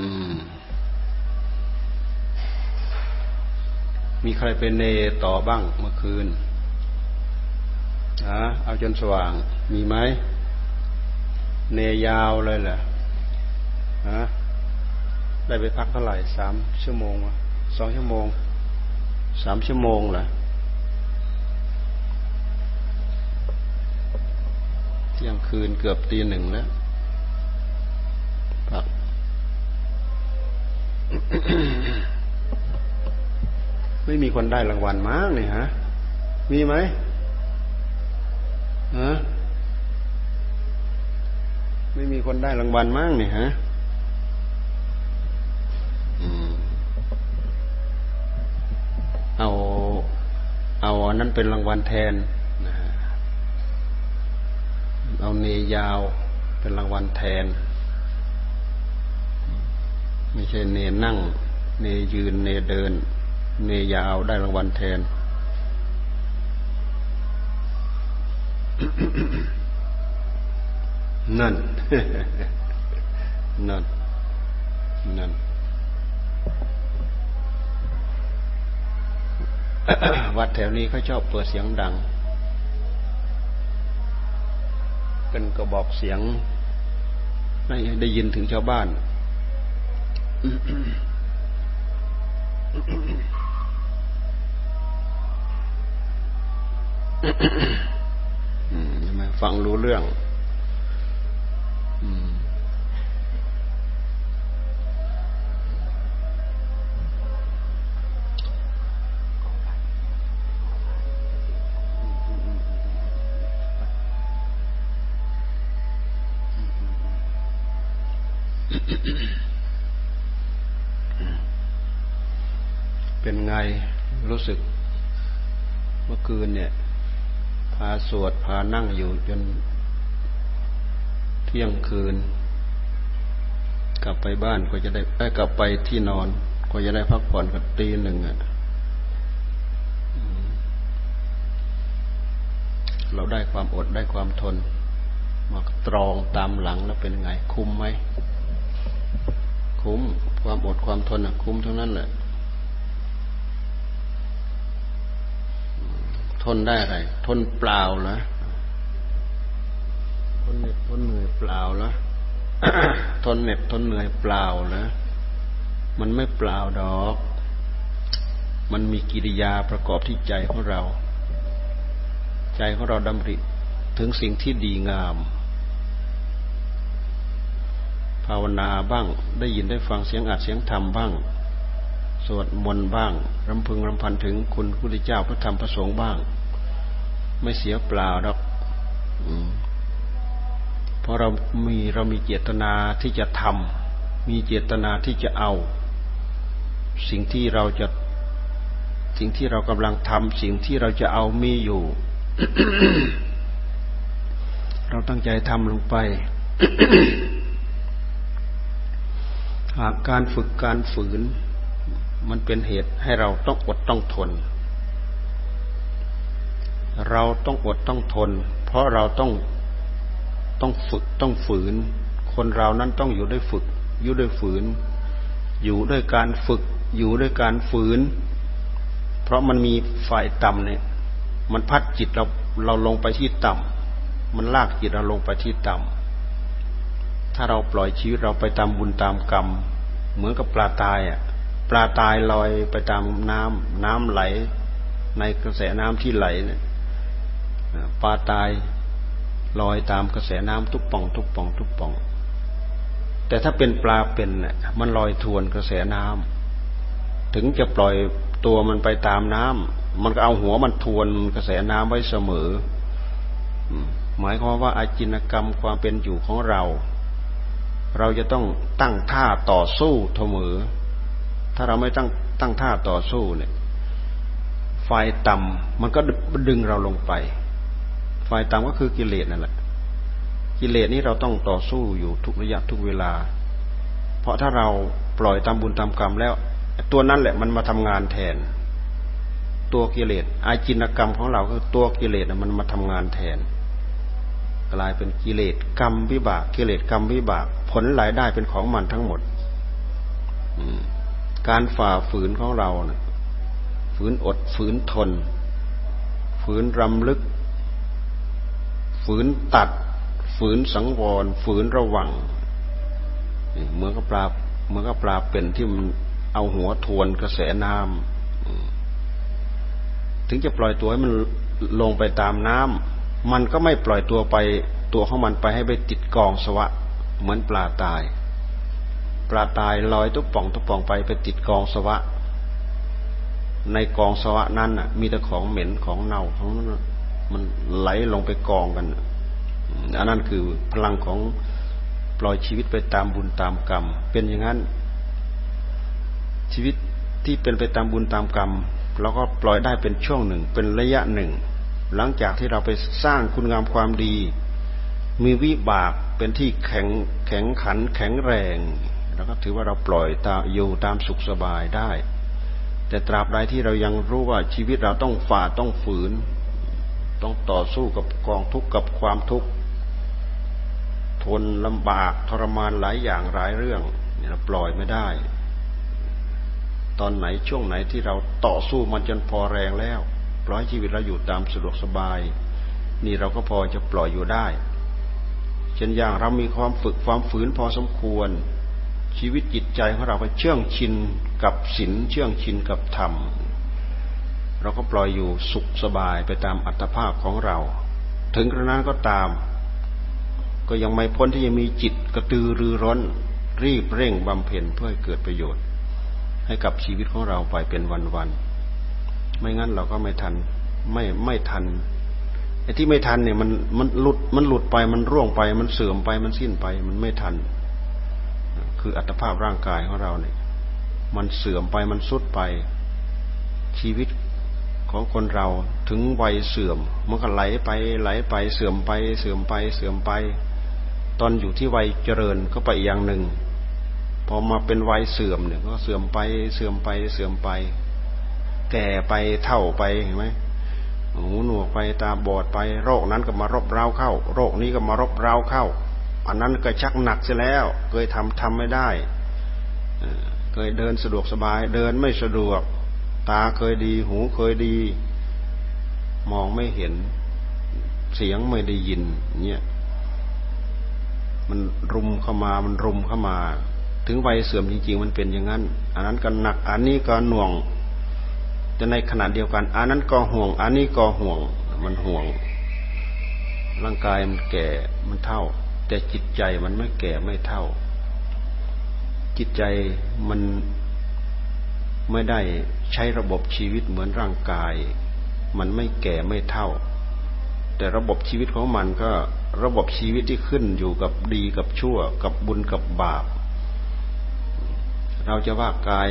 อืม มีใครเป็นเนต่อบ้างเมื่อคืนฮะเอาจนสว่าง มีไหม เนยาวเลยแหละฮะได้ไปพักเท่าไหร่สามชั่วโมงสองชั่วโมงสามชั่วโมงเหรอเที่ยงคืนเกือบตีหนึ่งแล้วพัก ไม่มีคนได้รางวัลมากเนี่ยฮะ มีไหมฮะไม่มีคนได้รางวัลมากเนี่ยฮะเอา เอาอันนั้นเป็นรางวัลแทนเอาเนยาวเป็นรางวัลแทน ไม่ใช่เนนั่ง เนยืน เนเดิน เนยาวได้รางวัลแทน นั่น นั่น นั่น วัดแถวนี้เขาชอบเปิดเสียงดัง เป็นกระบอกเสียงให้ได้ยินถึงชาวบ้าน ฟังรู้เรื่อง อืม สึก เมื่อคืนเนี่ย พาสวดพานั่งอยู่จนเที่ยงคืน กลับไปบ้านก็จะได้ได้กลับไปที่นอน ก็จะได้พักผ่อนกับตีหนึ่งอะเราได้ความอดได้ความทนมาตรองตามหลังแล้วเป็นไง คุ้มไหม คุ้มความอดความทนอะคุ้มทั้งนั้นแหละ ทนได้อะไร ทนเปล่าเหรอทนเหน็ดทนเหนื่อยเปล่าเหรอทนเหน็ดทนเหนื่อยเปล่าเหรอมันไม่เปล่าดอก มันมีกิริยาประกอบที่ใจของเรา ใจของเราดำริถึงสิ่งที่ดีงาม ภาวนาบ้าง ได้ยินได้ฟังเสียงอัดเสียงธรรมบ้าง สวดมนต์บ้างรำพึงรำพันถึงคุณพระพุทธเจ้าพระธรรมพระสงฆ์บ้าง ไม่เสียเปล่าดอกเพราะเรามีเรามีเจตนาที่จะทำมีเจตนาที่จะเอา สิ่งที่เราจะ สิ่งที่เรากำลังทำสิ่งที่เราจะเอามีอยู่ เราตั้งใจทำลงไปหากการฝึกการฝืน มันเป็นเหตุให้เราต้องอดต้องทน เราต้องอดต้องทน เพราะเราต้องต้องฝึกต้องฝืน คนเรานั้นต้องอยู่ด้วยฝึก อยู่ด้วยฝืน อยู่ด้วยการฝึก อยู่ด้วยการฝืน เพราะมันมีฝ่ายต่ำเนี่ย มันพัดจิตเราเราลงไปที่ต่ำมันลากจิตเราลงไปที่ต่ำถ้าเราปล่อยชีวิตเราไปตามบุญตามกรรม เหมือนกับปลาตายอะ ปลาตายลอยไปตามน้ำน้ำไหล ในกระแสน้ำที่ไหลเนี่ยปลาตายลอยตามกระแสน้ำทุกป่องทุกป่องทุกป่อง แต่ถ้าเป็นปลาเป็นเนี่ยมันลอยทวนกระแสน้ำถึงจะปล่อยตัวมันไปตามน้ำมันก็เอาหัวมันทวนกระแสน้ำไว้เสมอหมายความว่าอาจินกรรมความเป็นอยู่ของเรา เราจะต้องตั้งท่าต่อสู้เสมอ ถ้าเราไม่ตั้งตั้งท่าต่อสู้เนี่ยไฟต่ำมันก็ดึงเราลงไป ไฟต่ำก็คือกิเลสนั่นแหละ กิเลสนี้เราต้องต่อสู้อยู่ทุกระยะทุกเวลา เพราะถ้าเราปล่อยตามบุญตามกรรมแล้ว ตัวนั้นแหละมันมาทำงานแทน ตัวกิเลสอาจินกรรมของเราคือตัวกิเลสมันมาทำงานแทน กลายเป็นกิเลสกรรมวิบาก กิเลสกรรมวิบาก ผลรายได้เป็นของมันทั้งหมด การฝ่าฝืนของเรานะฝืนอดฝืนทน ฝืนรำลึก ฝืนตัด ฝืนสังวร ฝืนระวังเหมือนกับปลาเหมือนกับปลาเป็นที่มันเอาหัวทวนกระแสน้ำถึงจะปล่อยตัวให้มันลงไปตามน้ำมันก็ไม่ปล่อยตัวไปตัวของมันไปให้ไปติดกองสวะ เหมือนปลาตาย ลาตายลอยตุ๊บป่องตุ๊บป่องไปไปติดกองสวะ ในกองสวะนั้นน่ะ มีแต่ของเหม็นของเน่าของมันไหลลงไปกองกันอันนั้นคือพลังของปล่อยชีวิตไปตามบุญตามกรรม เป็นอย่างนั้น ชีวิตที่เป็นไปตามบุญตามกรรมเราก็ปล่อยได้เป็นช่วงหนึ่ง เป็นระยะหนึ่ง หลังจากที่เราไปสร้างคุณงามความดี มีวิบากเป็นที่แข็งแข็งขันแข็งแรง เราก็ถือว่าเราปล่อยตาอยู่ตามสุขสบายได้ แต่ตราบใดที่เรายังรู้ว่าชีวิตเราต้องฝ่าต้องฝืน ต้องต่อสู้กับกองทุกข์กับความทุกข์ทนลำบากทรมานหลายอย่างหลายเรื่องเราปล่อยไม่ได้ ตอนไหนช่วงไหนที่เราต่อสู้มันจนพอแรงแล้วปล่อยชีวิตเราอยู่ตามสะดวกสบาย นี่เราก็พอจะปล่อยอยู่ได้ เช่นอย่างเรามีความฝึกความฝืนพอสมควร ชีวิตจิตใจของเราไปเชื่องชินกับศีลเชื่องชินกับธรรม เราก็ปล่อยอยู่สุขสบายไปตามอัตภาพของเรา ถึงกระนั้นก็ตาม ก็ยังไม่พ้นที่จะมีจิตกระตือรือร้น รีบเร่งบำเพ็ญเพื่อให้เกิดประโยชน์ ให้กับชีวิตของเราไปเป็นวันๆไม่งั้นเราก็ไม่ทันไม่ไม่ทันไอ้ที่ไม่ทันเนี่ยมันมันหลุดมันหลุดไปมันร่วงไปมันเสื่อมไปมันสิ้นไปมันไม่ทัน คืออัตภาพร่างกายของเราเนี่ย มันเสื่อมไปมันสุดไป ชีวิตของคนเราถึงวัยเสื่อมมันก็ไหลไปไหลไปเสื่อมไปเสื่อมไปเสื่อมไป ตอนอยู่ที่วัยเจริญก็ไปอย่างหนึ่ง พอมาเป็นวัยเสื่อมเนี่ย ก็เสื่อมไปเสื่อมไปเสื่อมไป แก่ไปเท่าไปเห็นไหมหูหนวกไปตาบอดไป โรคนั้นก็มารบเร้าเข้า โรคนี้ก็มารบเร้าเข้า อันนั้นก็ชักหนักเสียแล้ว เคยทำทำไม่ได้เคยเดินสะดวกสบาย เดินไม่สะดวก ตาเคยดี หูเคยดี มองไม่เห็น เสียงไม่ได้ยินเนี่ยมันรุมเข้ามามันรุมเข้ามา ถึงวัยเสื่อมจริง ๆ มันเป็นอย่างนั้น อันนั้นก็หนัก อันนี้ก็หน่วงแต่ในขณะเดียวกัน อันนั้นก็ห่วง อันนี้ก็ห่วง มันห่วง ร่างกายมันแก่มันเท่า แต่จิตใจมันไม่แก่ไม่เท่า จิตใจมันไม่ได้ใช้ระบบชีวิตเหมือนร่างกาย มันไม่แก่ไม่เท่า แต่ระบบชีวิตของมันก็ระบบชีวิตที่ขึ้นอยู่กับดีกับชั่ว กับบุญกับบาป เราจะว่ากาย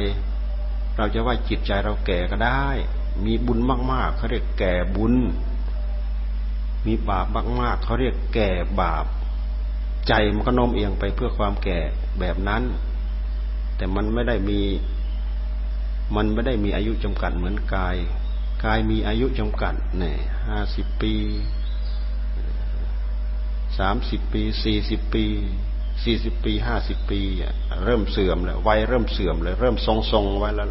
เราจะว่าจิตใจเราแก่ก็ได้ มีบุญมากๆเขาเรียกแก่บุญ มีบาปมากๆเขาเรียกแก่บาป ใจมันก็โน้มเอียงไปเพื่อความแก่แบบนั้น แต่มันไม่ได้มี มันไม่ได้มีอายุจำกัดเหมือนกาย กายมีอายุจำกัดเนี่ยห้าสิบปีสามสิบปีสี่สิบปีสี่สิบปีห้าสิบปีเริ่มเสื่อมแล้ววัยเริ่มเสื่อมเลยเริ่มทรงทรงไว้แล้ว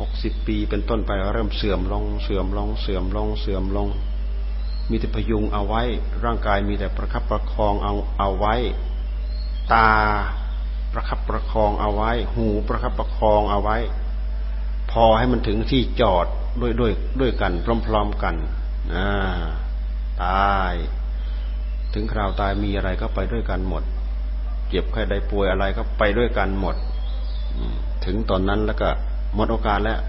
หกสิบปีเป็นต้นไปเริ่มเสื่อมลงเสื่อมลงเสื่อมลงเสื่อมลง มีแต่พยุงเอาไว้ ร่างกายมีแต่ประคับประคองเอาเอาไว้ ตาประคับประคองเอาไว้ หูประคับประคองเอาไว้ พอให้มันถึงที่จอดด้วยด้วยด้วยกัน พร้อมๆกันอ่าตาย ถึงคราวตายมีอะไรก็ไปด้วยกันหมด เจ็บใครใดป่วยอะไรก็ไปด้วยกันหมดถึงตอนนั้นแล้วก็หมดโอกาสแล้ว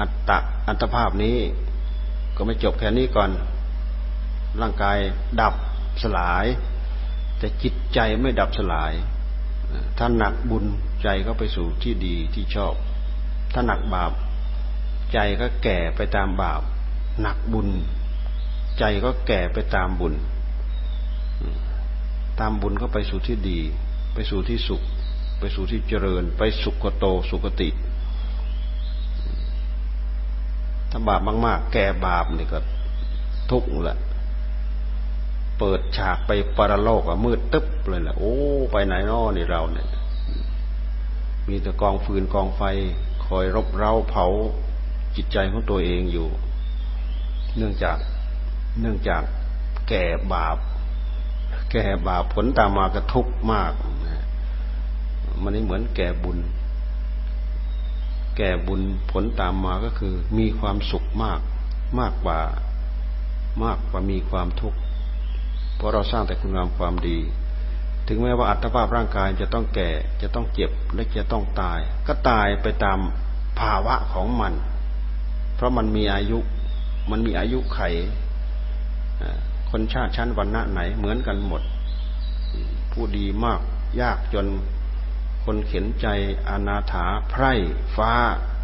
อัตตะอัตภาพนี้ ก็ไม่จบแค่นี้ก่อน ร่างกายดับสลาย แต่จิตใจไม่ดับสลาย ถ้าหนักบุญใจก็ไปสู่ที่ดีที่ชอบ ถ้าหนักบาป ใจก็แก่ไปตามบาป หนักบุญ ใจก็แก่ไปตามบุญ ตามบุญก็ไปสู่ที่ดี ไปสู่ที่สุข ไปสู่ที่เจริญ ไปสุขโตสุขติ ถ้าบาปมาก ๆ แก่บาปนี่ก็ทุกข์ละเปิดฉากไปปรโลกอะมืดตึ๊บเลยแหละโอ้ ไปไหนนอนี่เราเนี่ย มีแต่กองฟืนกองไฟ คอยรบเร้าเผาจิตใจของตัวเองอยู่ เนื่องจากเนื่องจากแก่บาป แก่บาปผลตามมากระทุกมาก มันนี่เหมือนแก่บุญ แก่บุญผลตามมาก็คือ มีความสุขมากมากกว่ามากกว่ามีความทุกข์เพราะเราสร้างแต่คุณงามความดี ถึงแม้ว่าอัตภาพร่างกายจะต้องแก่ จะต้องเจ็บและจะต้องตาย ก็ตายไปตามภาวะของมัน เพราะมันมีอายุ มันมีอายุไข คนชาติชั้นวรรณะไหนเหมือนกันหมด ผู้ดีมากยากจน คนเข็นใจอนาถาไพร่ฟ้า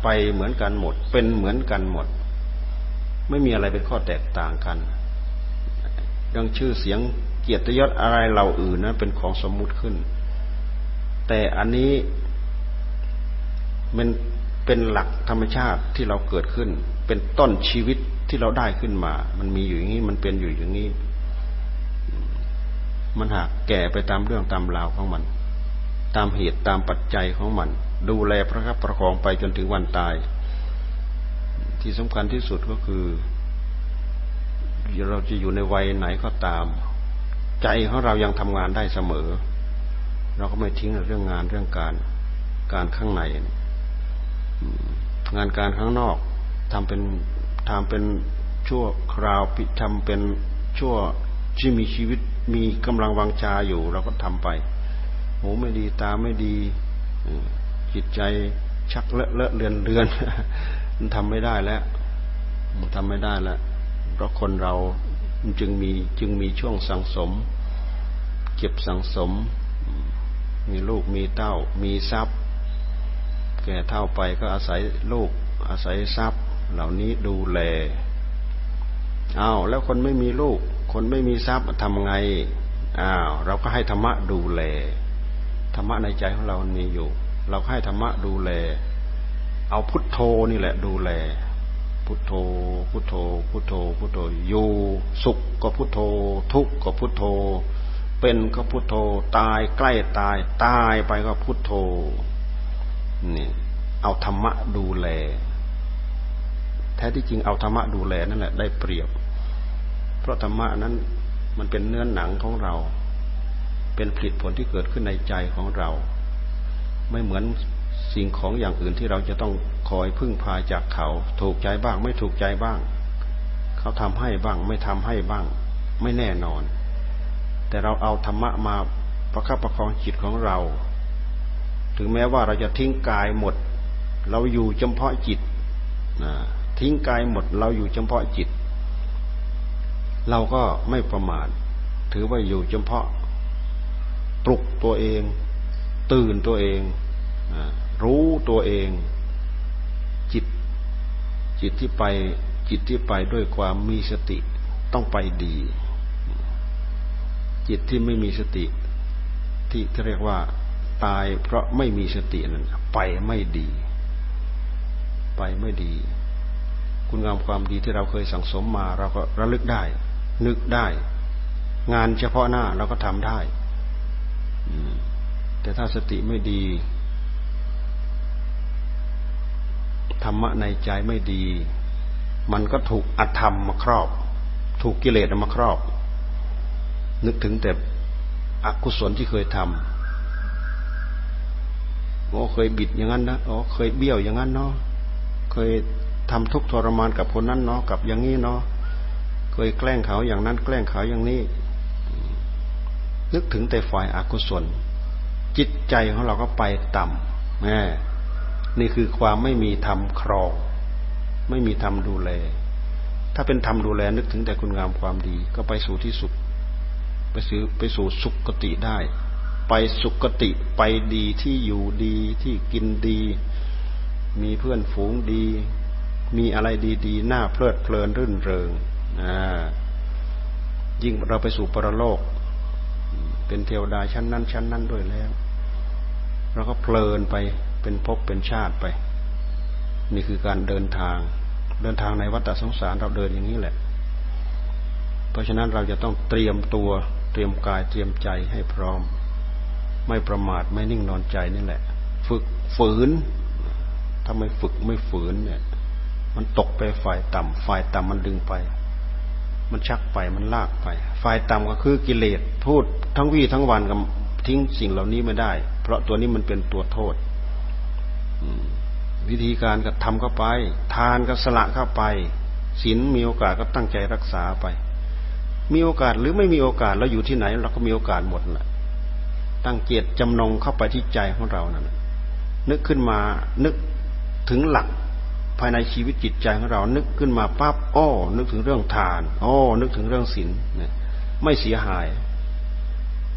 ไปเหมือนกันหมด เป็นเหมือนกันหมด ไม่มีอะไรเป็นข้อแตกต่างกัน ดังชื่อเสียงเกียรติยศอะไรเราอื่นนะเป็นของสมมุติขึ้น แต่อันนี้มันเป็นหลักธรรมชาติที่เราเกิดขึ้น เป็นต้นชีวิตที่เราได้ขึ้นมา มันมีอยู่อย่างนี้มันเป็นอยู่อย่างนี้ มันหากแก่ไปตามเรื่องตามราวของมัน ตามเหตุตามปัจจัยของมัน ดูแลพระคับประคองไปจนถึงวันตาย ที่สำคัญที่สุดก็คือ เราจะอยู่ในวัยไหนก็ตาม ใจของเรายังทำงานได้เสมอ เราก็ไม่ทิ้งเรื่องงานเรื่องการการข้างใน งานการข้างนอกทำเป็นทำเป็นชั่วคราวปิทำเป็นชั่วที่มีชีวิตมีกำลังวังชาอยู่เราก็ทำไป หูไม่ดีตาไม่ดีจิตใจชักเลอะเลอะเลือนเลือนมันทำไม่ได้แล้วมันทำไม่ได้แล้วเพราะคนเราจึงมีจึงมีช่วงสังสม เก็บสังสม มีลูกมีเต้า มีทรัพย์ แก่เท่าไปก็อาศัยลูกอาศัยทรัพย์ เหล่านี้ดูแลอ้าวแล้วคนไม่มีลูก คนไม่มีทรัพย์ทำไงอ้าวเราก็ให้ธรรมะดูแล ธรรมะในใจของเรามีอยู่ เราให้ธรรมะดูแล เอาพุทโธนี่แหละ ดูแล พุทโธ พุทโธ พุทโธ พุทโธ อยู่สุขก็พุทโธ ทุกข์ก็พุทโธ เป็นก็พุทโธ ตายใกล้ตาย ตายไปก็พุทโธ นี่ เอาธรรมะดูแล แท้ที่จริงเอาธรรมะดูแลนั่นแหละได้เปรียบ เพราะธรรมะนั้นมันเป็นเนื้อนหนังของเรา เป็นผลิตผลที่เกิดขึ้นในใจของเรา ไม่เหมือนสิ่งของอย่างอื่นที่เราจะต้องคอยพึ่งพาจากเขา ถูกใจบ้าง ไม่ถูกใจบ้าง เขาทำให้บ้าง ไม่ทำให้บ้าง ไม่แน่นอน แต่เราเอาธรรมะมาประคับประคองจิตของเรา ถึงแม้ว่าเราจะทิ้งกายหมด เราอยู่เฉพาะจิตทิ้งกายหมด เราอยู่เฉพาะจิต เราก็ไม่ประมาทถือว่าอยู่เฉพาะ ปลุกตัวเอง ตื่นตัวเองรู้ตัวเอง จิต จิตที่ไป จิตที่ไปด้วยความมีสติต้องไปดี จิตที่ไม่มีสติ ที่เรียกว่า ตายเพราะไม่มีสตินั้นไปไม่ดี ไปไม่ดี คุณงามความดีที่เราเคยสั่งสมมา เราก็ระลึกได้ นึกได้ งานเฉพาะหน้าเราก็ทำได้ แต่ถ้าสติไม่ดี ธรรมะในใจไม่ดี มันก็ถูกอธรรมมาครอบ ถูกกิเลสมาครอบ นึกถึงแต่อกุศลที่เคยทำโอ้เคยบิดอย่างนั้นนะโอ้เคยเบี้ยวอย่างนั้นเนาะเคยทำทุกทรมานกับคนนั้นเนาะกับอย่างนี้เนาะเคยแกล้งเขาอย่างนั้นแกล้งเขาอย่างนี้ นึกถึงแต่ฝ่ายอากุศล จิตใจของเราก็ไปต่ำแม่นี่คือความไม่มีธรรมครอง ไม่มีธรรมดูแล ถ้าเป็นธรรมดูแลนึกถึงแต่คุณงามความดี ก็ไปสู่ที่สุข ไปสู่ไปสู่สุขติได้ ไปสุขติไปดีที่อยู่ดีที่กินดี มีเพื่อนฝูงดี มีอะไรดีๆหน้าเพลิดเพลินรื่นเริงอ่ายิ่งเราไปสู่ปรโลก เป็นเทวดาชั้นนั้น ชั้นนั้นด้วยแล้วเราก็เพลินไปเป็นภพเป็นชาติไป นี่คือการเดินทาง เดินทางในวัฏสงสารเราเดินอย่างนี้แหละ เพราะฉะนั้นเราจะต้องเตรียมตัวเตรียมกายเตรียมใจให้พร้อม ไม่ประมาทไม่นิ่งนอนใจนี่แหละ ฝึกฝืนถ้าไม่ฝึกไม่ฝืนเนี่ย มันตกไปฝ่ายต่ำฝ่ายต่ำมันดึงไป มันชักไปมันลากไป ฝ่ายต่ำก็คือกิเลสพูดทั้งวี่ทั้งวันกับทิ้งสิ่งเหล่านี้ไม่ได้ เพราะตัวนี้มันเป็นตัวโทษวิธีการก็ทำเข้าไป ทานก็สละเข้าไปศีลมีโอกาสก็ตั้งใจรักษาไป มีโอกาสหรือไม่มีโอกาสเราอยู่ที่ไหน เราก็มีโอกาสหมดแหละตั้งเจตจำนงเข้าไปที่ใจของเรานั่นนึกขึ้นมานึกถึงหลักภายในชีวิตจิตใจของเรา นึกขึ้นมาปั๊บอ้อนึกถึงเรื่องทานอ้อนึกถึงเรื่องศีลเนี่ย ไม่เสียหาย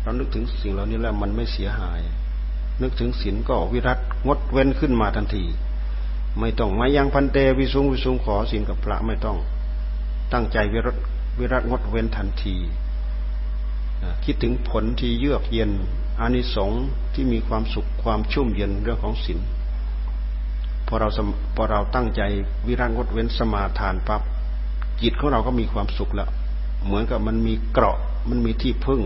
เรานึกถึงสิ่งเหล่านี้แล้วมันไม่เสียหาย นึกถึงศีลก็วิรัตงดเว้นขึ้นมาทันที ไม่ต้องมายังพันเตวิสุงวิสุงขอศีลกับพระไม่ต้อง ตั้งใจวิรัตวิรัตงดเว้นทันทีคิดถึงผลที่เยือกเย็นอานิสงส์ที่มีความสุขความชุ่มเย็นเรื่องของศีลพอเราพอเราตั้งใจวิรัตงดเว้นสมาทานปับ๊บจิตของเราก็มีความสุขแล้ว เหมือนกับมันมีเกราะ มันมีที่พึ่ง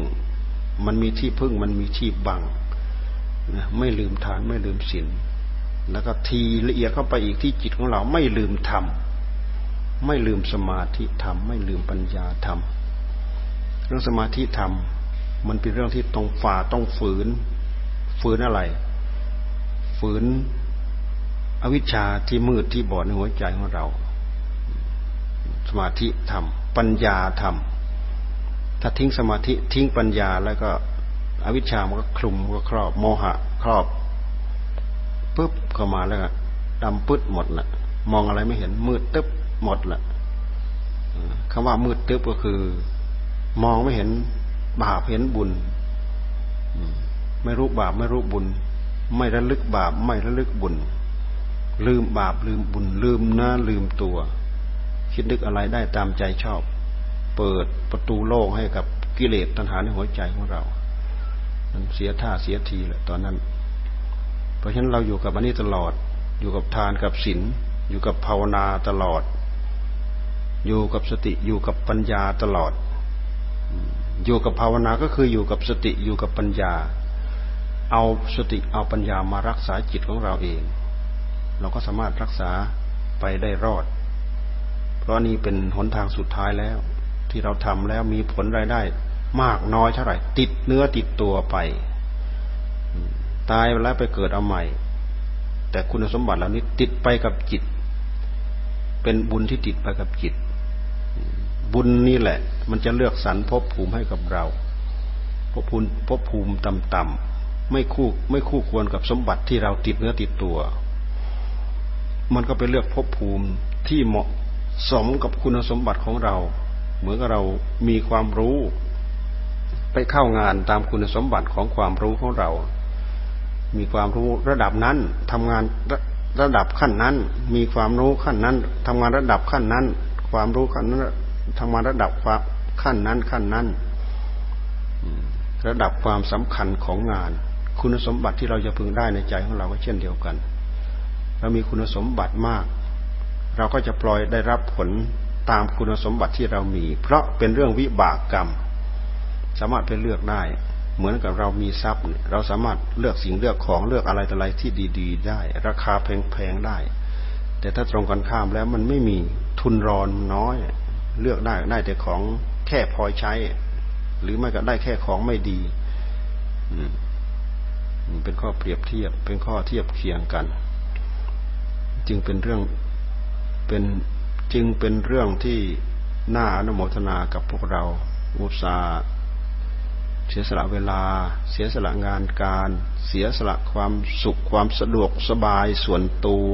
มันมีที่พึ่ง มันมีที่บังนะไม่ลืมทานไม่ลืมศีลแล้วก็ทีละเอียดเข้าไปอีกที่จิตของเราไม่ลืมทำไม่ลืมสมาธิธรรม ไม่ลืมปัญญาธรรม เรื่องสมาธิธรรม มันเป็นเรื่องที่ต้องฝ่าต้องฝืน ฝืนอะไร ฝืนอวิชชาที่มืดที่บอดในหัวใจของเรา สมาธิธรรม ปัญญาธรรม ถ้าทิ้งสมาธิทิ้งปัญญาแล้วก็อวิชชามันก็คลุมก็ครอบ โมหะ ครอบปุ๊บเข้ามาแล้วดำปึ๊ดหมดละมองอะไรไม่เห็นมืดตึ๊บหมดละคำว่ามืดตึ๊บก็คือ มองไม่เห็นบาปเห็นบุญไม่รู้บาปไม่รู้บุญ ไม่ระลึกบาปไม่ระลึกบุญ ลืมบาปลืมบุญ ลืมหน้าลืมตัว คิดนึกอะไรได้ตามใจชอบ เปิดประตูโลกให้กับกิเลสตัณหาในหัวใจของเรา มันเสียท่าเสียทีแหละตอนนั้น เพราะฉะนั้นเราอยู่กับอันนี้ตลอด อยู่กับทานกับศีลอยู่กับภาวนาตลอด อยู่กับสติอยู่กับปัญญาตลอด อยู่กับภาวนาก็คืออยู่กับสติอยู่กับปัญญา เอาสติเอาปัญญามารักษาจิตของเราเอง เราก็สามารถรักษาไปได้รอด ราะนี้เป็นหนทางสุดท้ายแล้ว ที่เราทำแล้วมีผลรายได้ มากน้อยเท่าไหร่ ติดเนื้อติดตัวไป ตายแล้วไปเกิดเอาใหม่ แต่คุณสมบัติเหล่านี้ติดไปกับจิต เป็นบุญที่ติดไปกับจิต บุญนี่แหละ มันจะเลือกสรรภพภูมิให้กับเราภพภูมิภพภูมิต่ำๆไม่คู่ไม่คู่ควรกับสมบัติที่เราติดเนื้อติดตัว มันก็ไปเลือกภพภูมิที่เหมาะ สมกับคุณสมบัติของเรา เหมือนกับเรามีความรู้ ไปเข้างานตามคุณสมบัติของความรู้ของเรา มีความรู้ระดับนั้นทำงานระดับขั้นนั้น มีความรู้ขั้นนั้นทำงานระดับขั้นนั้น ความรู้ขั้นนั้นทำงานระดับความขั้นนั้นขั้นนั้นระดับความสำคัญของงาน คุณสมบัติที่เราจะพึงได้ในใจของเราก็เช่นเดียวกัน เรามีคุณสมบัติมาก เราก็จะปล่อยได้รับผลตามคุณสมบัติที่เรามี เพราะเป็นเรื่องวิบากกรรม สามารถไปเลือกได้ เหมือนกับเรามีทรัพย์ เราสามารถเลือกสิ่งเลือกของเลือกอะไรต่ออะไรที่ดี ๆ ได้ ราคาแพงๆได้ แต่ถ้าตรงกันข้ามแล้วมันไม่มีทุนรอนน้อย เลือกได้ได้แต่ของแค่พอใช้ หรือไม่ก็ได้แค่ของไม่ดีเป็นข้อเปรียบเทียบเป็นข้อเทียบเคียงกัน จึงเป็นเรื่อง เป็นจึงเป็นเรื่องที่น่าอนุโมทนากับพวกเรา อุตสาห์เสียสละเวลา เสียสละงานการ เสียสละความสุขความสะดวกสบายส่วนตัว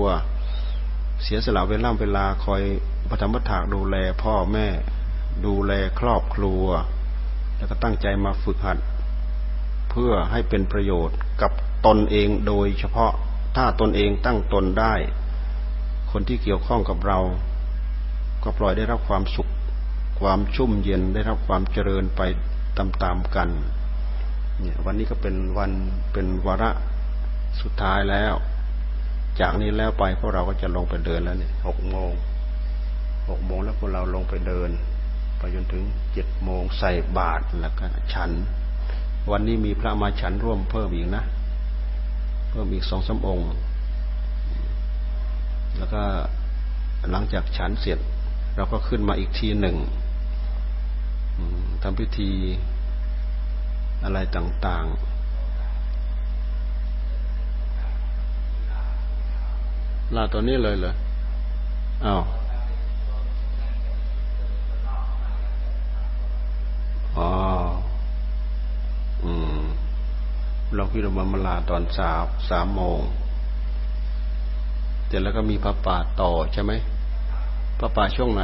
เสียสละเวลาเวลาคอยประทับถากดูแลพ่อแม่ ดูแลครอบครัว แล้วก็ตั้งใจมาฝึกหัด เพื่อให้เป็นประโยชน์กับตนเองโดยเฉพาะถ้าตนเองตั้งตนได้ คนที่เกี่ยวข้องกับเรา ก็ปล่อยได้รับความสุข ความชุ่มเย็นได้รับความเจริญไปตามๆกันเนี่ยวันนี้ก็เป็นวันเป็นวาระสุดท้ายแล้ว จากนี้แล้วไปพวกเราก็จะลงไปเดินแล้วเนี่ยหกโมงหกโมงแล้วพวกเราลงไปเดินพจนถึงเจ็ดโมงใส่บาตรแล้วก็ฉัน วันนี้มีพระมาฉันร่วมเพิ่มอีกนะ เพิ่มอีกสองสาองค์ แล้วก็หลังจากฉันเสร็จ เราก็ขึ้นมาอีกทีหนึ่งทำพิธีอะไรต่าง ๆ ลาตัวนี้เลยเหรออ้าวอ๋อ อืม เราพิรมามาลาตอนสามสามโมง ร็จแล้วก็มีพระป่าต่อใช่ไหมพระป่าช่วงไหน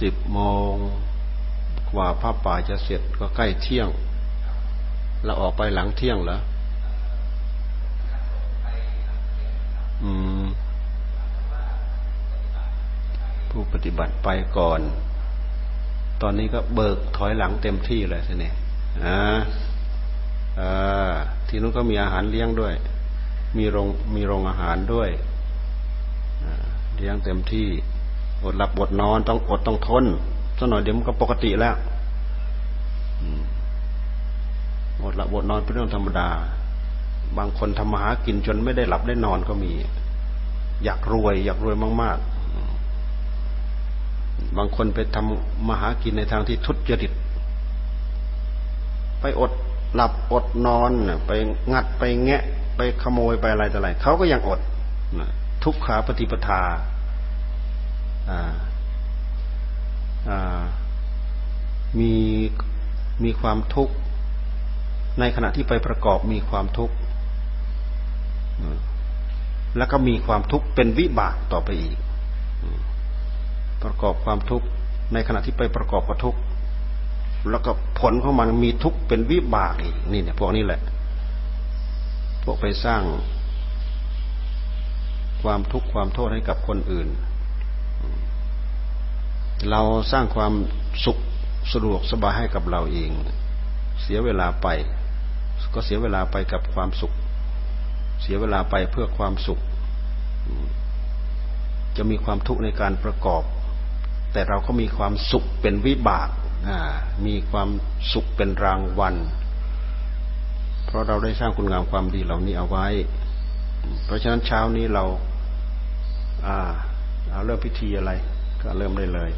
สิบโมงกว่าพระป่าจะเสร็จก็ใกล้เที่ยงเราออกไปหลังเที่ยงเหรออืม ผู้ปฏิบัติไปก่อน ตอนนี้ก็เบิกถอยหลังเต็มที่เลยทีนี้อ่าอ่าที่นู้นก็มีอาหารเลี้ยงด้วย มีโรงมีโรงอาหารด้วยเลี้ยงเต็มที่อดหลับอดนอนต้องอดต้องทนสักหน่อยเดี๋ยวมันก็ปกติแล้วอดหลับอดนอนเป็นเรื่องธรรมดา บางคนทำมาหากินจนไม่ได้หลับได้นอนก็มี อยากรวย อยากรวยมาก ๆ บางคนไปทำมาหากินในทางที่ทุจริต ไปอดหลับอดนอน ไปงัดไปแงะ ไปขโมยไปอะไรต่ออะไรเขาก็ยังอดทุกขาปฏิปทามีมีความทุกข์ ในขณะที่ไปประกอบมีความทุกข์แล้วก็มีความทุกข์เป็นวิบากต่อไปอีก ประกอบความทุกข์ ในขณะที่ไปประกอบกับทุกข์ แล้วก็ผลของมันมีทุกข์เป็นวิบากอีกนี่เนี่ยพวกนี้แหละ วกไปสร้าง ความทุกข์ความโทษให้กับคนอื่น เราสร้างความสุขสะดวกสบายให้กับเราเอง เสียเวลาไป ก็เสียเวลาไปกับความสุข เสียเวลาไปเพื่อความสุข จะมีความทุกข์ในการประกอบ แต่เราก็มีความสุขเป็นวิบากมีความสุขเป็นรางวัล เพราะเราได้สร้างคุณงามความดีเหล่านี้เอาไว้ เพราะฉะนั้นเช้านี้เราเอาเริ่มพิธีอะไร ก็เริ่มได้เลย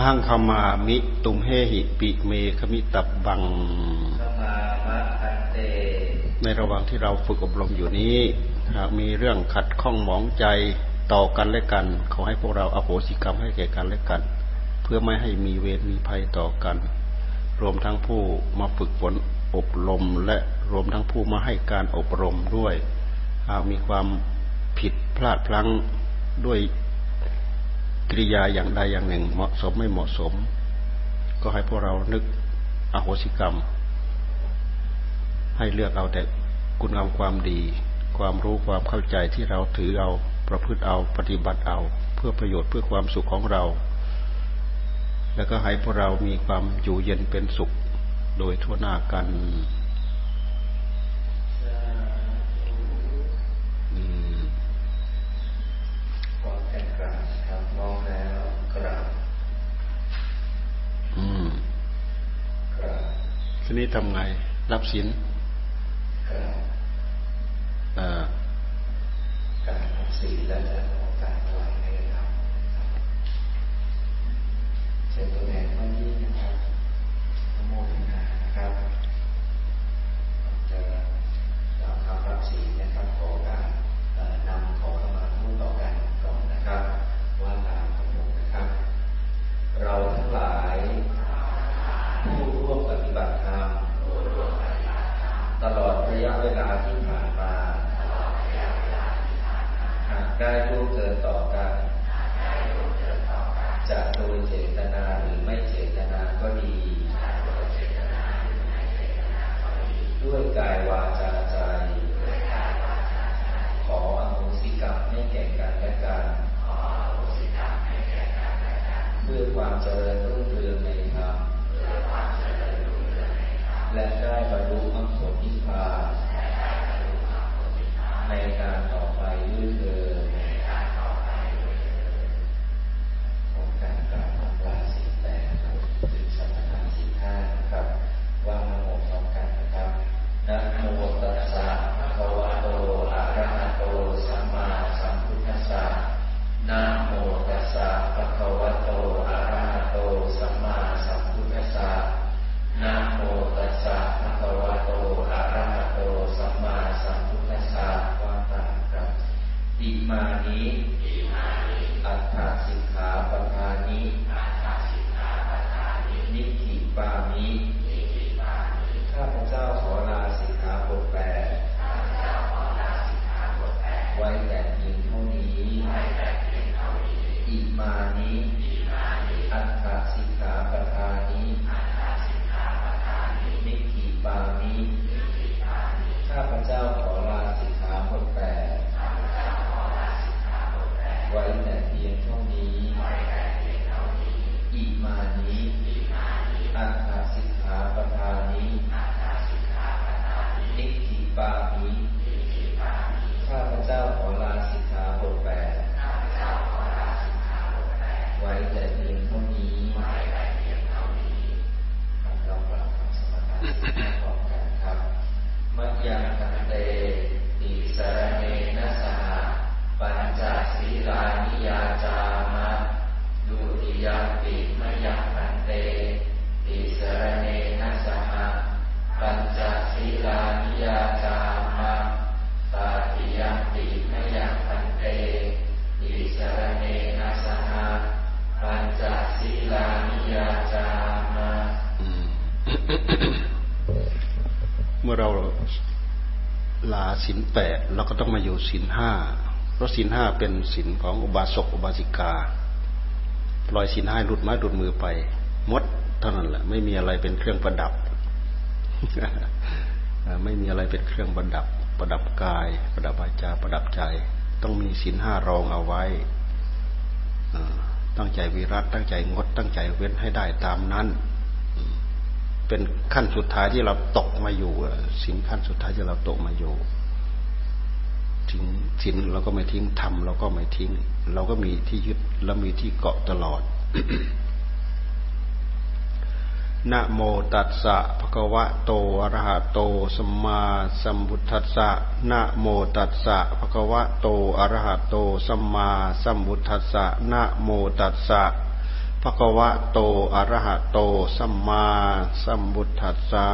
หังคามามิตุมเฮหิปิเมคมิตับบัง ในระหว่างที่เราฝึกอบรมอยู่นี้ หากมีเรื่องขัดข้องหมองใจต่อกันและกัน ขอให้พวกเราอโหสิกรรมให้แก่กันและกัน เพื่อไม่ให้มีเวรมีภัยต่อกัน รวมทั้งผู้มาฝึกฝนอบรมและรวมทั้งผู้มาให้การอบรมด้วย หากมีความผิดพลาดพลั้งด้วย กิริยาอย่างใดอย่างหนึ่ง เหมาะสมไม่เหมาะสม ก็ให้พวกเรานึกอโหสิกรรม ให้เลือกเอาแต่คุณงามความดี ความรู้ความเข้าใจที่เราถือเอาประพฤติเอาปฏิบัติเอา เพื่อประโยชน์เพื่อความสุขของเรา แล้วก็ให้พวกเรามีความอยู่เย็นเป็นสุข โดยทั่วหน้ากัน ทีนี้ทำไง รับสินการรับศีลแล้วจะโอกาสถว 马尼。 ยังตันเตติสรเมนะสหปัญจศีลานิยาจามะดุติยติมยังตันเตติสรเมนะสหปัญจศีลานิยาจามะปาติยติมยังตันเตติสรเมนะสหปัญจศีลานิยาจามะเมื่อเรา ลาสินแปดเราก็ต้องมาอยู่สินห้าเพราะสินห้าเป็นสินของอุบาสกอุบาสิกาปล่อยสินห้าหลุดไม้หลุดมือไปมดเท่านั้นแหละ ไม่มีอะไรเป็นเครื่องประดับ ไม่มีอะไรเป็นเครื่องประดับ ประดับกาย ประดับวาจาประดับใจ ต้องมีสินห้ารองเอาไว้ตั้งใจวิรัตตั้งใจงดตั้งใจเว้นให้ได้ตามนั้น เป็นขั้นสุดท้ายที่เราตกมาอยู่สินขั้นสุดท้ายที่เราตกมาอยู่ทิ้งสินเราก็ไม่ทิ้งทำเราก็ไม่ทิ้ง เราก็มีที่ยึดและมีที่เกาะตลอดนะโมตัสสะภะคะวะโตอะระหะโตสัมมาสัมพุทธัสสะนะโมตัสสะภะคะวะโตอะระหะโตสัมมาสัมพุทธัสสะนะโมตัสสะ ภะคะวะโตอะระหะโต สัมมาสัมพุทธัสสะ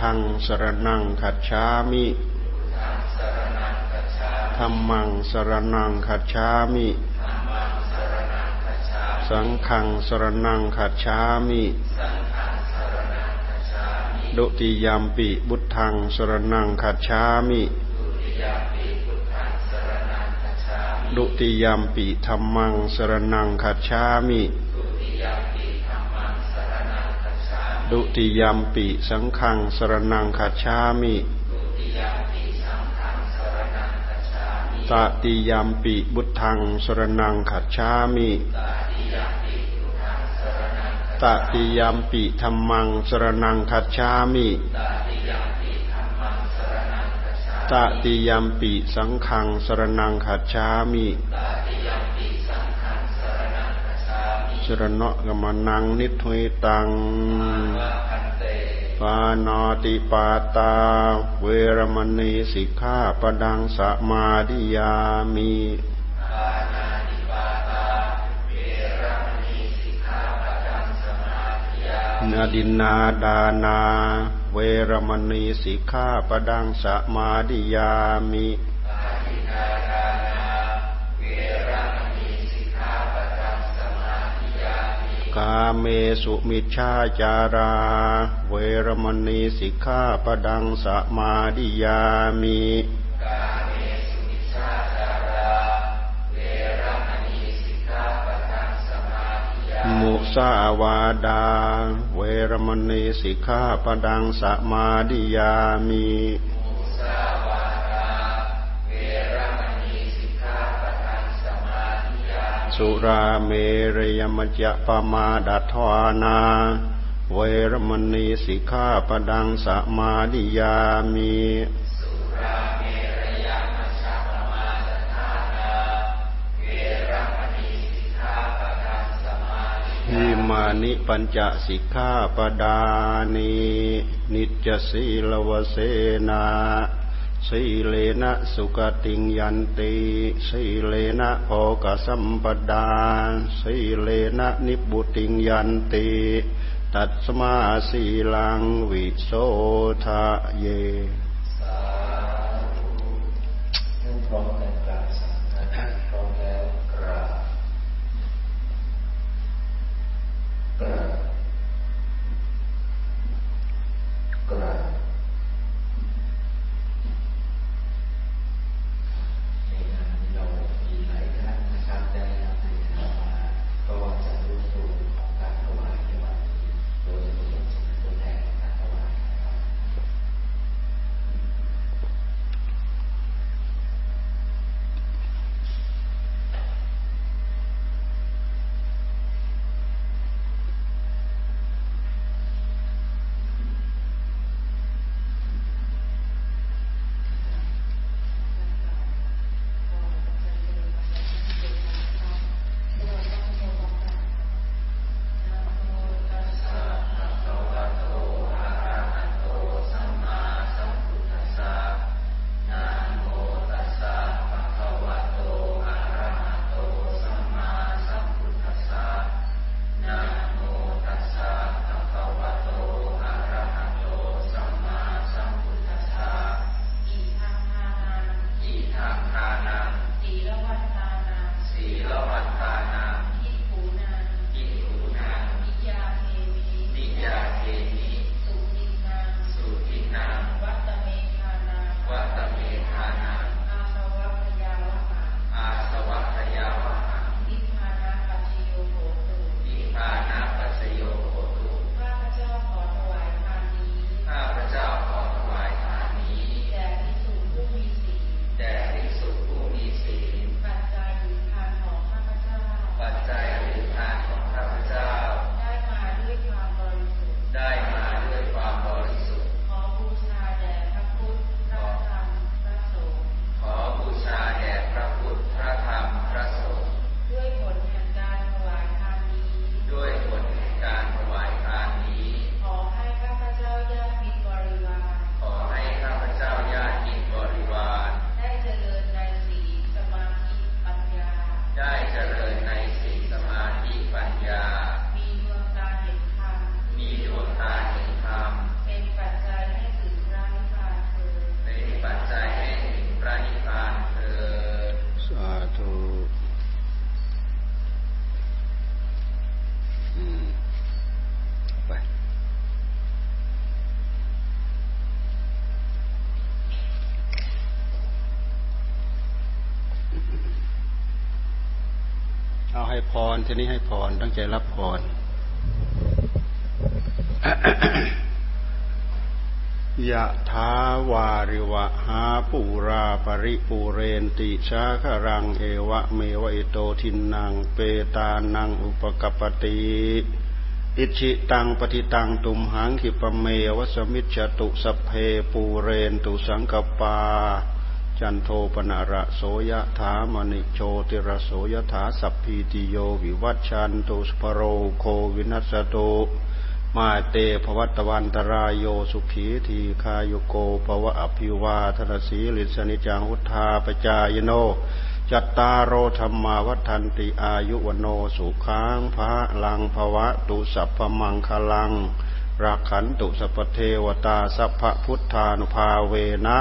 ทังสรนังขัดฉามิ ธรรมังสรนังขัดฉามิ สังขังสรนังขัดฉามิดุติยามปิบุตทังสรนังขัดฉามิดุติยามปิธรรมังสรนังขัดฉามิดุติยามปิสังขังสรนังขัจฉามิ ตติยามปิบุตทังสรนังขัจฉามิตติยามปิธรรมังสรนังขัจฉามิตติยามปิสังขังสรนังขัจฉามิสรณะกมนังนิทุยตัง ปานาติปาตา เวรมณีสิกขาปดังสมาดิยามีนาดินาดานา เวรมณีสิกขาปดังสมาดิยามิ กาเมสุมิชาจารา เวรมณีสิกขาปดังสมาดิยามิมุสาวาดา เวรมณีสิกขาปดังสมาดิยามิ สุราเมรยมจะปมาดัทวานา เวรมณีสิกขาปดังสมาดิยามีหิมานิปัญจสิกขาปดานินิจสีลวเสนา สีเลนะสุกติงยันติสีเลนะโอกสัมปดาสีเลนะนิบุติงยันติ ตัดสมาสีลังวิโสทะเยพร พรทีนี้ให้พรตั้งใจรับพรยะทาวาริวะหาปูราปริปูเรนติชาครังเอวะเมวะอิโตทินนางเปตานังอุปกปติอิชิตังปฏิตังตุมหังขิปเมวสมิจตุสเพปูเรนตุสังกปา จันโทปนาระโสยถามณิโชติระโสยถาสัพพีติโยวิวัชชันตุสปโรโควินัสตุมาเตภวัตวันตรายโยสุขีทีคายุโกภวะอภิวาทนสีลิสนิจังุทธาปจายโนจัตตารโอธรรมาวัฒนติอายุวโนสุขังพระลังภวะตุสัพพมังคลังรักขันตุสัพเทวตาสัพพพุทธานุภาเวนะ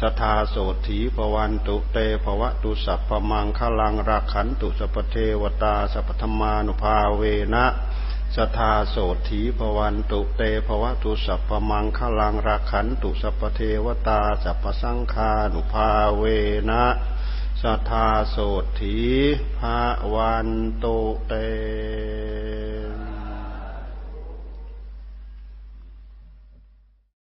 สทาโสถีปวันตุเตภวะตุสัพพมังคลังรักขันตุสัพเทวตาสัพธมานุภาเวนะสทาโสถีภวันตุเตภวะตุสัพพมังคลังรักขันตุสัพเทวตาสัพสังฆานุภาเวนะสทาโสถีภวันโตเต